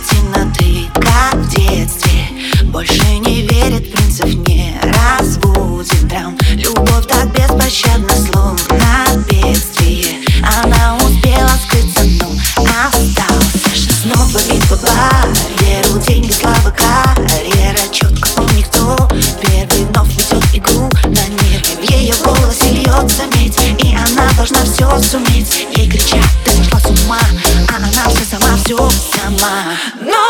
перейти на ты, как в детстве. Больше не верит в принцип, не разбудит драм. Любовь так беспощадна, словно бедствие. Она успела скрыться, но остался Снова бит по барьеру, деньги, слава, карьера. Четко помни, кто первый вновь ведет игру на нерве В ее голосе льется медь, и она должна все суметь. Ей кричат, ты все сама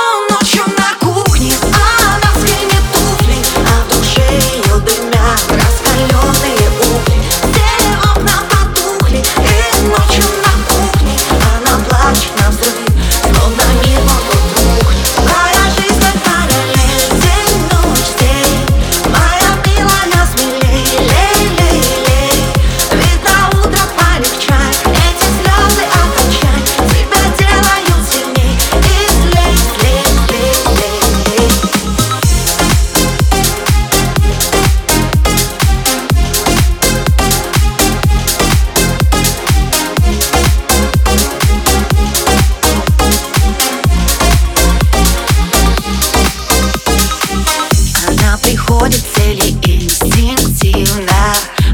В цели инстинктивно.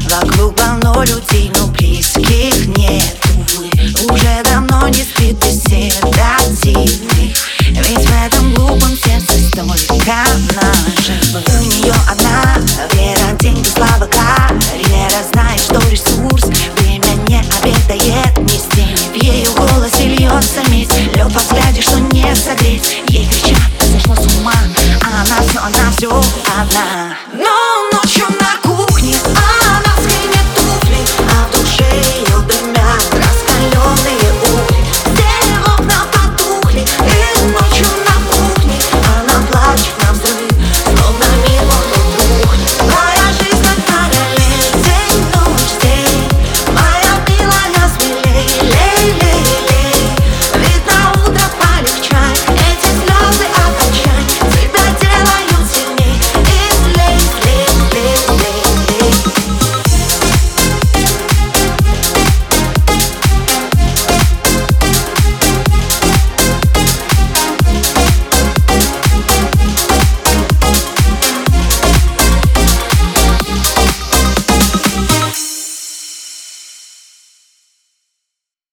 Вокруг полно людей, но близких нет, увы Уже давно не спит без седативных Ведь в этом глупом сердце столько наживы У нее одна вера, деньги, слава, карьера. Знает, что ресурс время не обедает ни с теми В ее голосе льется медь Лед взгляде, что не согреть. Ей кричат, your line.